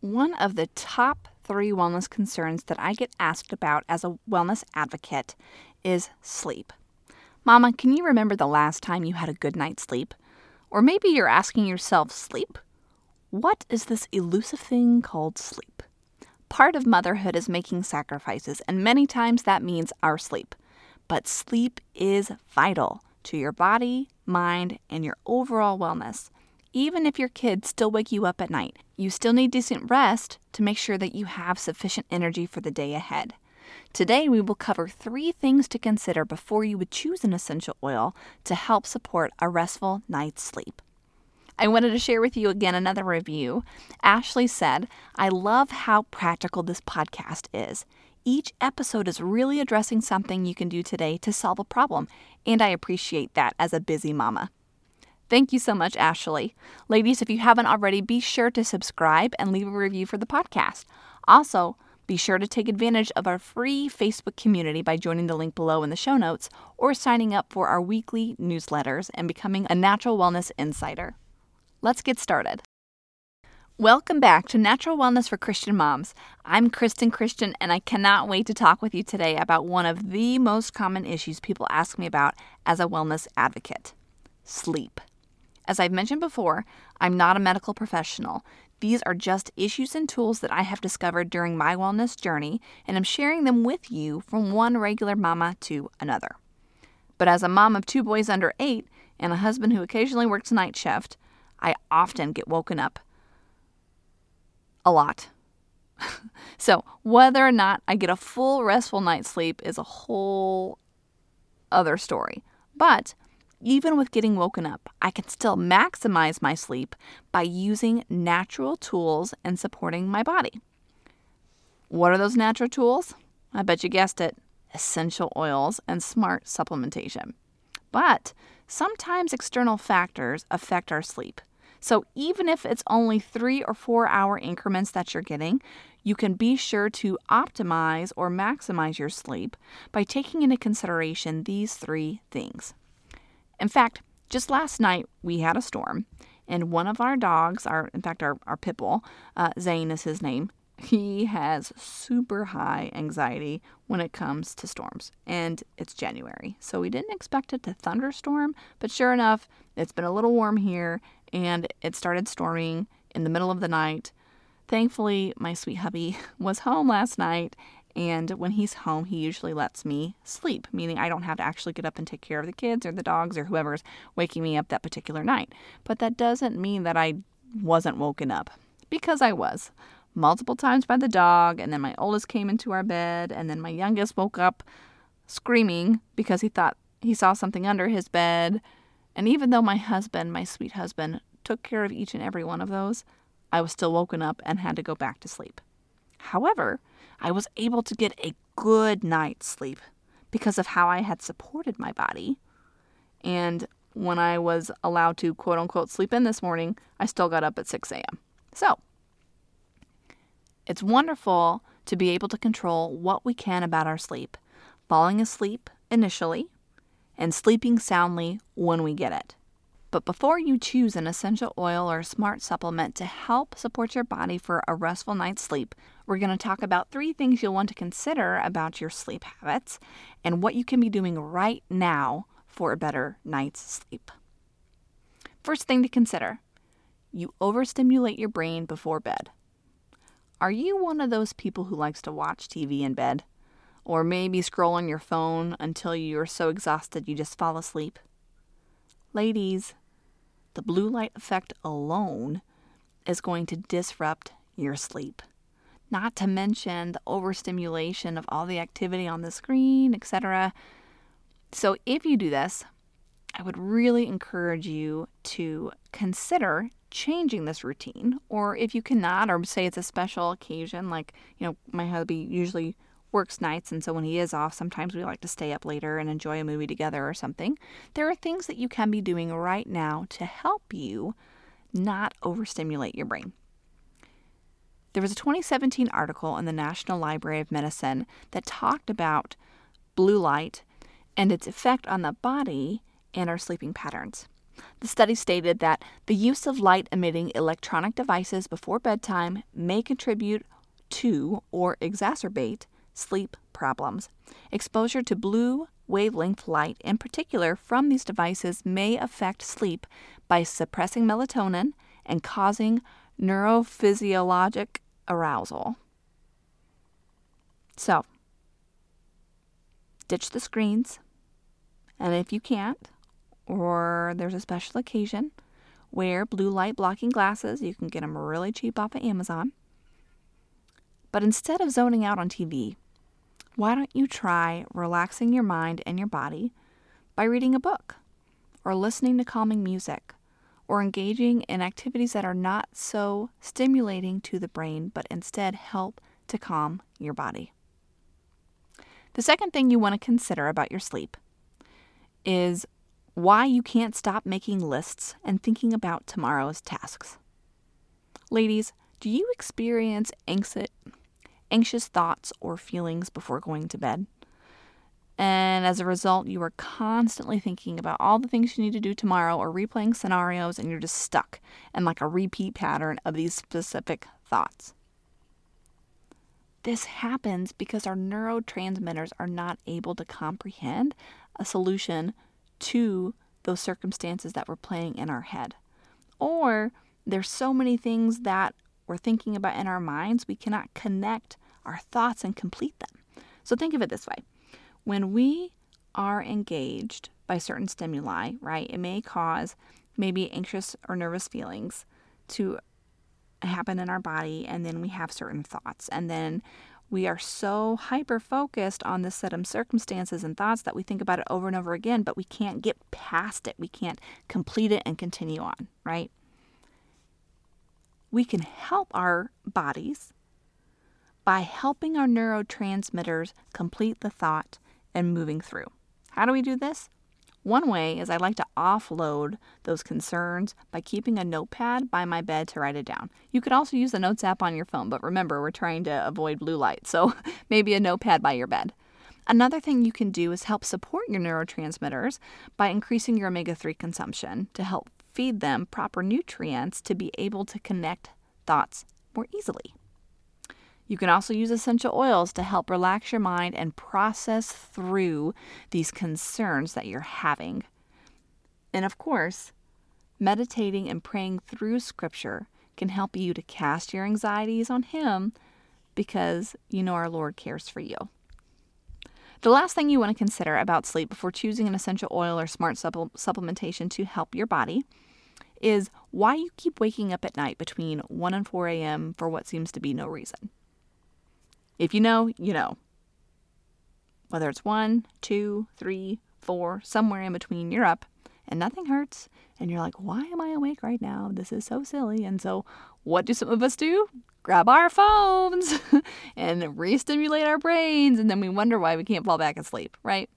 One of the top three wellness concerns that I get asked about as a wellness advocate is sleep. Mama, can you remember the last time you had a good night's sleep? Or maybe you're asking yourself, sleep? What is this elusive thing called sleep? Part of motherhood is making sacrifices, and many times that means our sleep. But sleep is vital to your body, mind, and your overall wellness. Even if your kids still wake you up at night, you still need decent rest to make sure that you have sufficient energy for the day ahead. Today, we will cover three things to consider before you would choose an essential oil to help support a restful night's sleep. I wanted to share with you again another review. Ashley said, I love how practical this podcast is. Each episode is really addressing something you can do today to solve a problem, and I appreciate that as a busy mama. Thank you so much, Ashley. Ladies, if you haven't already, be sure to subscribe and leave a review for the podcast. Also, be sure to take advantage of our free Facebook community by joining the link below in the show notes or signing up for our weekly newsletters and becoming a natural wellness insider. Let's get started. Welcome back to Natural Wellness for Christian Moms. I'm Christen Christian, and I cannot wait to talk with you today about one of the most common issues people ask me about as a wellness advocate sleep. As I've mentioned before, I'm not a medical professional. These are just issues and tools that I have discovered during my wellness journey, and I'm sharing them with you from one regular mama to another. But as a mom of two boys under eight and a husband who occasionally works night shift, I often get woken up a lot. so, whether or not I get a full restful night's sleep is a whole other story. But even with getting woken up, I can still maximize my sleep by using natural tools and supporting my body. What are those natural tools? I bet you guessed it essential oils and smart supplementation. But sometimes external factors affect our sleep. So even if it's only three or four hour increments that you're getting, you can be sure to optimize or maximize your sleep by taking into consideration these three things. In fact, just last night we had a storm, and one of our dogs, our in fact our, our pit bull, uh, Zane is his name, he has super high anxiety when it comes to storms. And it's January, so we didn't expect it to thunderstorm, but sure enough, it's been a little warm here and it started storming in the middle of the night. Thankfully, my sweet hubby was home last night and when he's home, he usually lets me sleep, meaning I don't have to actually get up and take care of the kids or the dogs or whoever's waking me up that particular night. But that doesn't mean that I wasn't woken up, because I was multiple times by the dog, and then my oldest came into our bed, and then my youngest woke up screaming because he thought he saw something under his bed. And even though my husband, my sweet husband, took care of each and every one of those, I was still woken up and had to go back to sleep. However, I was able to get a good night's sleep because of how I had supported my body. And when I was allowed to quote unquote sleep in this morning, I still got up at 6 a.m. So it's wonderful to be able to control what we can about our sleep, falling asleep initially, and sleeping soundly when we get it. But before you choose an essential oil or smart supplement to help support your body for a restful night's sleep, we're going to talk about three things you'll want to consider about your sleep habits and what you can be doing right now for a better night's sleep. First thing to consider you overstimulate your brain before bed. Are you one of those people who likes to watch TV in bed? Or maybe scroll on your phone until you're so exhausted you just fall asleep? Ladies, the blue light effect alone is going to disrupt your sleep. Not to mention the overstimulation of all the activity on the screen, etc. So, if you do this, I would really encourage you to consider changing this routine. Or if you cannot, or say it's a special occasion, like, you know, my hubby usually works nights, and so when he is off, sometimes we like to stay up later and enjoy a movie together or something. There are things that you can be doing right now to help you not overstimulate your brain. There was a 2017 article in the National Library of Medicine that talked about blue light and its effect on the body and our sleeping patterns. The study stated that the use of light emitting electronic devices before bedtime may contribute to or exacerbate sleep problems. Exposure to blue wavelength light, in particular from these devices, may affect sleep by suppressing melatonin and causing neurophysiologic arousal. So, ditch the screens, and if you can't, or there's a special occasion, wear blue light blocking glasses. You can get them really cheap off of Amazon. But instead of zoning out on TV, why don't you try relaxing your mind and your body by reading a book, or listening to calming music, or engaging in activities that are not so stimulating to the brain, but instead help to calm your body? The second thing you want to consider about your sleep is why you can't stop making lists and thinking about tomorrow's tasks. Ladies, do you experience anxiety? Anxious thoughts or feelings before going to bed. And as a result, you are constantly thinking about all the things you need to do tomorrow or replaying scenarios, and you're just stuck in like a repeat pattern of these specific thoughts. This happens because our neurotransmitters are not able to comprehend a solution to those circumstances that we're playing in our head. Or there's so many things that we're thinking about in our minds, we cannot connect our thoughts and complete them. So think of it this way when we are engaged by certain stimuli, right, it may cause maybe anxious or nervous feelings to happen in our body, and then we have certain thoughts. And then we are so hyper focused on this set of circumstances and thoughts that we think about it over and over again, but we can't get past it. We can't complete it and continue on, right? We can help our bodies by helping our neurotransmitters complete the thought and moving through. How do we do this? One way is I like to offload those concerns by keeping a notepad by my bed to write it down. You could also use the Notes app on your phone, but remember, we're trying to avoid blue light, so maybe a notepad by your bed. Another thing you can do is help support your neurotransmitters by increasing your omega 3 consumption to help feed them proper nutrients to be able to connect thoughts more easily. You can also use essential oils to help relax your mind and process through these concerns that you're having. And of course, meditating and praying through scripture can help you to cast your anxieties on Him because you know our Lord cares for you. The last thing you want to consider about sleep before choosing an essential oil or smart supplementation to help your body is why you keep waking up at night between 1 and 4 a.m. for what seems to be no reason. If you know, you know. Whether it's 1, 2, 3, 4, somewhere in between, you're up and nothing hurts. And you're like, why am I awake right now? This is so silly. And so, what do some of us do? Grab our phones and re stimulate our brains. And then we wonder why we can't fall back asleep, right?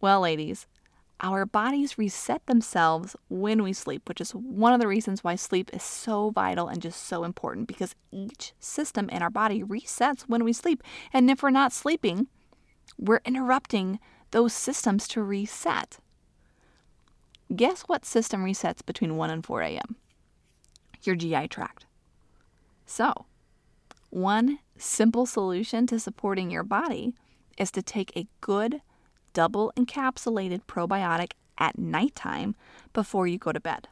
Well, ladies, our bodies reset themselves when we sleep, which is one of the reasons why sleep is so vital and just so important because each system in our body resets when we sleep. And if we're not sleeping, we're interrupting those systems to reset. Guess what system resets between 1 and 4 a.m.? Your GI tract. So, one simple solution to supporting your body is to take a good double encapsulated probiotic at nighttime before you go to bed.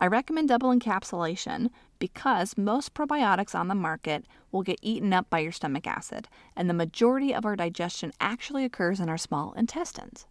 I recommend double encapsulation because most probiotics on the market will get eaten up by your stomach acid, and the majority of our digestion actually occurs in our small intestines.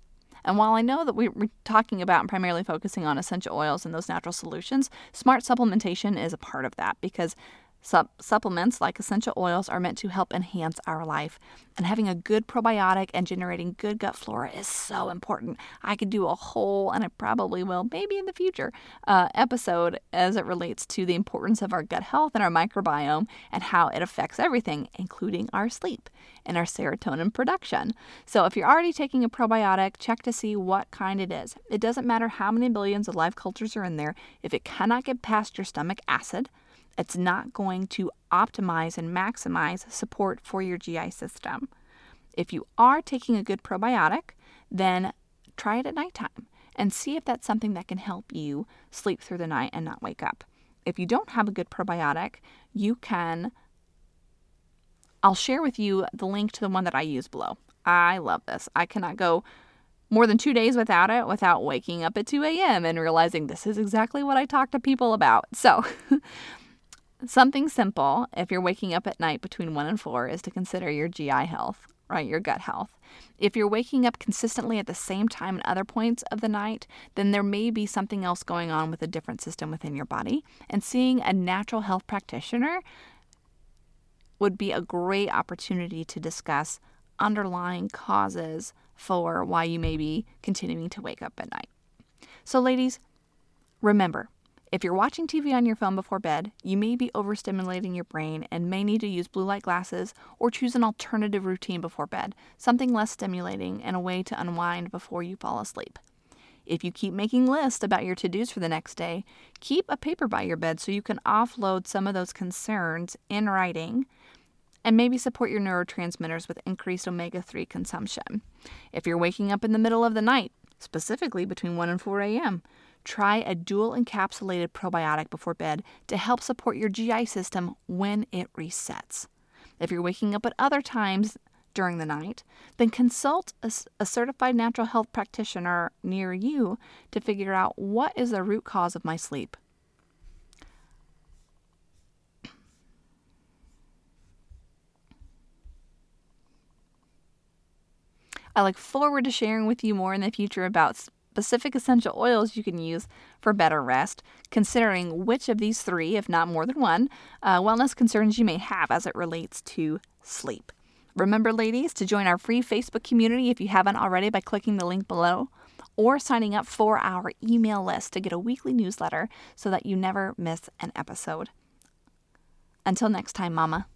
And while I know that we're talking about and primarily focusing on essential oils and those natural solutions, smart supplementation is a part of that because Sup- supplements like essential oils are meant to help enhance our life. And having a good probiotic and generating good gut flora is so important. I could do a whole, and I probably will, maybe in the future, uh, episode as it relates to the importance of our gut health and our microbiome and how it affects everything, including our sleep and our serotonin production. So if you're already taking a probiotic, check to see what kind it is. It doesn't matter how many billions of live cultures are in there, if it cannot get past your stomach acid, it's not going to optimize and maximize support for your GI system. If you are taking a good probiotic, then try it at nighttime and see if that's something that can help you sleep through the night and not wake up. If you don't have a good probiotic, you can. I'll share with you the link to the one that I use below. I love this. I cannot go more than two days without it without waking up at 2 a.m. and realizing this is exactly what I talk to people about. So, something simple if you're waking up at night between 1 and 4 is to consider your GI health, right? Your gut health. If you're waking up consistently at the same time at other points of the night, then there may be something else going on with a different system within your body. And seeing a natural health practitioner would be a great opportunity to discuss underlying causes for why you may be continuing to wake up at night. So, ladies, remember if you're watching TV on your phone before bed, you may be overstimulating your brain and may need to use blue light glasses or choose an alternative routine before bed, something less stimulating and a way to unwind before you fall asleep. If you keep making lists about your to dos for the next day, keep a paper by your bed so you can offload some of those concerns in writing and maybe support your neurotransmitters with increased omega 3 consumption. If you're waking up in the middle of the night, specifically between 1 and 4 a.m., try a dual encapsulated probiotic before bed to help support your GI system when it resets. If you're waking up at other times during the night, then consult a, a, certified natural health practitioner near you to figure out what is the root cause of my sleep. I look forward to sharing with you more in the future about specific essential oils you can use for better rest, considering which of these three, if not more than one, uh, wellness concerns you may have as it relates to sleep. Remember, ladies, to join our free Facebook community if you haven't already by clicking the link below or signing up for our email list to get a weekly newsletter so that you never miss an episode. Until next time, Mama.